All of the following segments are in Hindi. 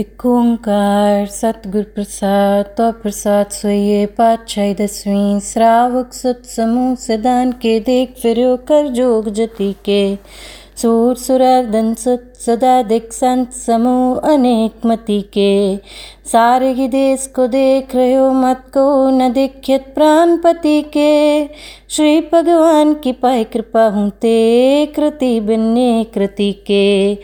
एक ओंकार सतगुर प्रसाद तो प्रसाद सोये पातशाही दसवीं श्रावक सत समूह सिदान के देख फिर कर जोग जति के सूर सुरार्दन सुत सदा दिख संत समूह अनेक मति के। सारे ही देश को देख रहे हो मत को, न दिख्यत प्राणपति के। श्री भगवान की पाए कृपा हूँ ते कृति बिन्ने कृति के।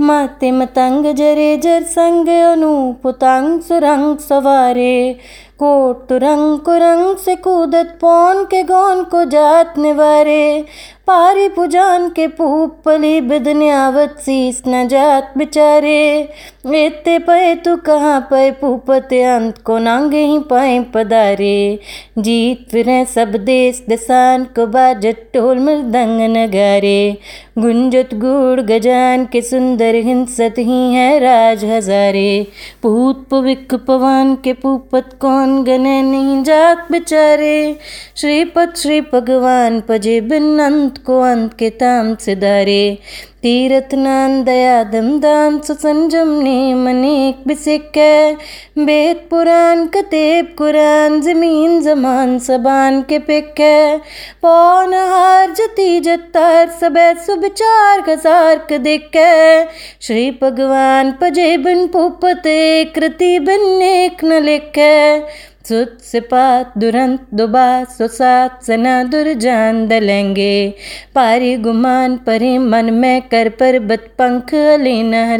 माते मतंग जरे जर संग अनुपुतंग सुरंग सवारे। कोट तुरंग कुरंग से कूदत पौन के गौन को जात निवारे। पारी पुजान के पूपली बिदन्यावत शीस न जात बिचारे। एते पे तू कहाँ पे पूपत अंत को नांगे ही पाए पदारे जीत फिर सब देश दसान को बाजट टोल मृदंग नगारे। गुंजत गुड़ गजान के सुंदर हिंसत ही है राज हजारे। पूत पविक पवन के पूपत कौन गने नहीं जात बेचारे। श्रीपत श्री भगवान पजे बिन अंत को अंत के ताम सिदारे तीरथ नान दया दम दान सुसंजम ने मनेक बिसिक। बेद पुराण कतेब कुरान, ज़मीन जमान सबान के पिक। पौन हार जती जत्तार सब सुबचार कसार दिक। श्री भगवान पजे बिन पुपते कृति बिन नेक न लिख सुत सिपात दुरंत दुबा, सुसात सना दुर्जान दलेंगे। पारी गुमान परी मन में कर पर बत पंख लेना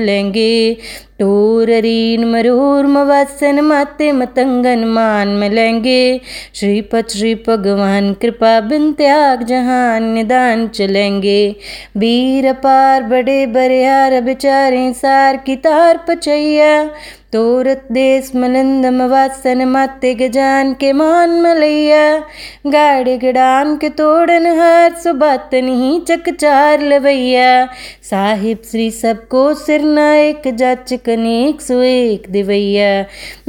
लेंगे टोर रीन मरूर मवासन माते मतंगन मान मिलेंगे। श्रीपत श्री भगवान, कृपा बिन त्याग जहान निदान चलेंगे। वीर पार बड़े बरियार बिचारे सार की तार पचैया। तोरत देश मलिंद मवासन माते गजान के मान मलैया। गाड़े गड़ान के तोड़न हार सुबात नहीं चकचार लवैया। साहिब श्री सबको सिर नायक जाचक अनेक सुएक दिवैया।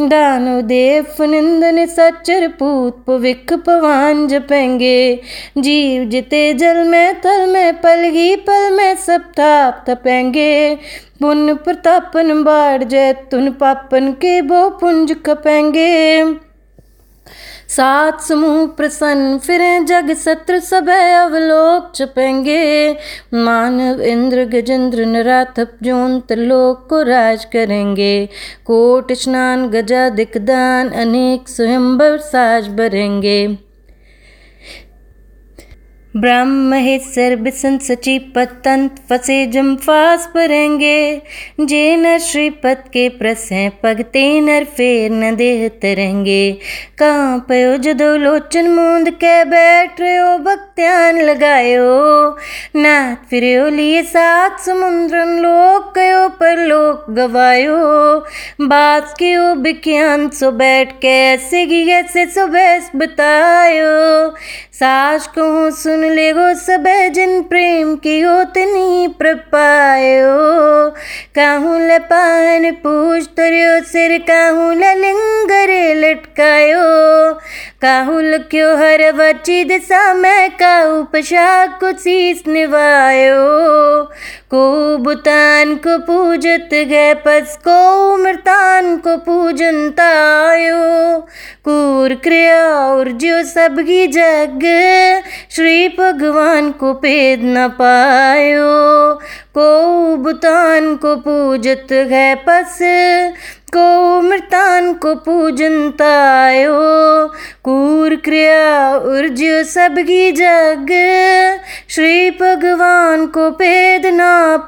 दानु देव फनिंदन सचर पूत पविख पवान जपेंगे। जीव जिते जल में तल में पल ही पल में सब तपेंगे। पुन प्रतापन बाढ़ जैतुन पापन के बो पुंज खपेंगे। सात समूह प्रसन्न, फिरे जग सत्र सब अवलोक छपेंगे। मानव इंद्र, गजेंद्र नराथप जोन त्रिलोक को राज करेंगे। कोट, स्नान, गजा दिकदान अनेक स्वयंवर साज भरेंगे। ब्रह्म महेश्वर बिसन सची पतंत फसे जम फास परेंगे। जे नर श्रीपद के प्रस हैं पगते नर फेर न देह तरेंगे। कहाँ पयो जदो लोचन मूंद के बैठ रहो भक्त्यान लगायो। नाथ फिर लिए सात समुद्रन लोक कयो, पर लोक गवायो। बात के ओ बिख्यान, सो बैठ के ऐसे गी, ऐसे सो बैस बतायो। सास कहूँ, सुन ले गो सब जिन प्रेम की हो तनी प्रपायो काहूँ ल पान पूछ तरियो सिर, काहूँ लिंगरे लटकायो काहूँ ल क्यों हर वची दिशा में काहू पशाक को शीस निभायो को बुतान को पूजत गए पस को मृतान को पूजन तायो कूर क्रिया और जो सबकी जग श्री भगवान को पेद न पायो। को बुतान को पूजत है पस। को मृतान को पूजन तायो। कूर क्रिया उर्ज्य सबकी जग। श्री भगवान को पेद न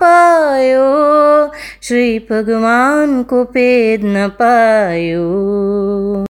पायो। श्री भगवान को पेद न पायो।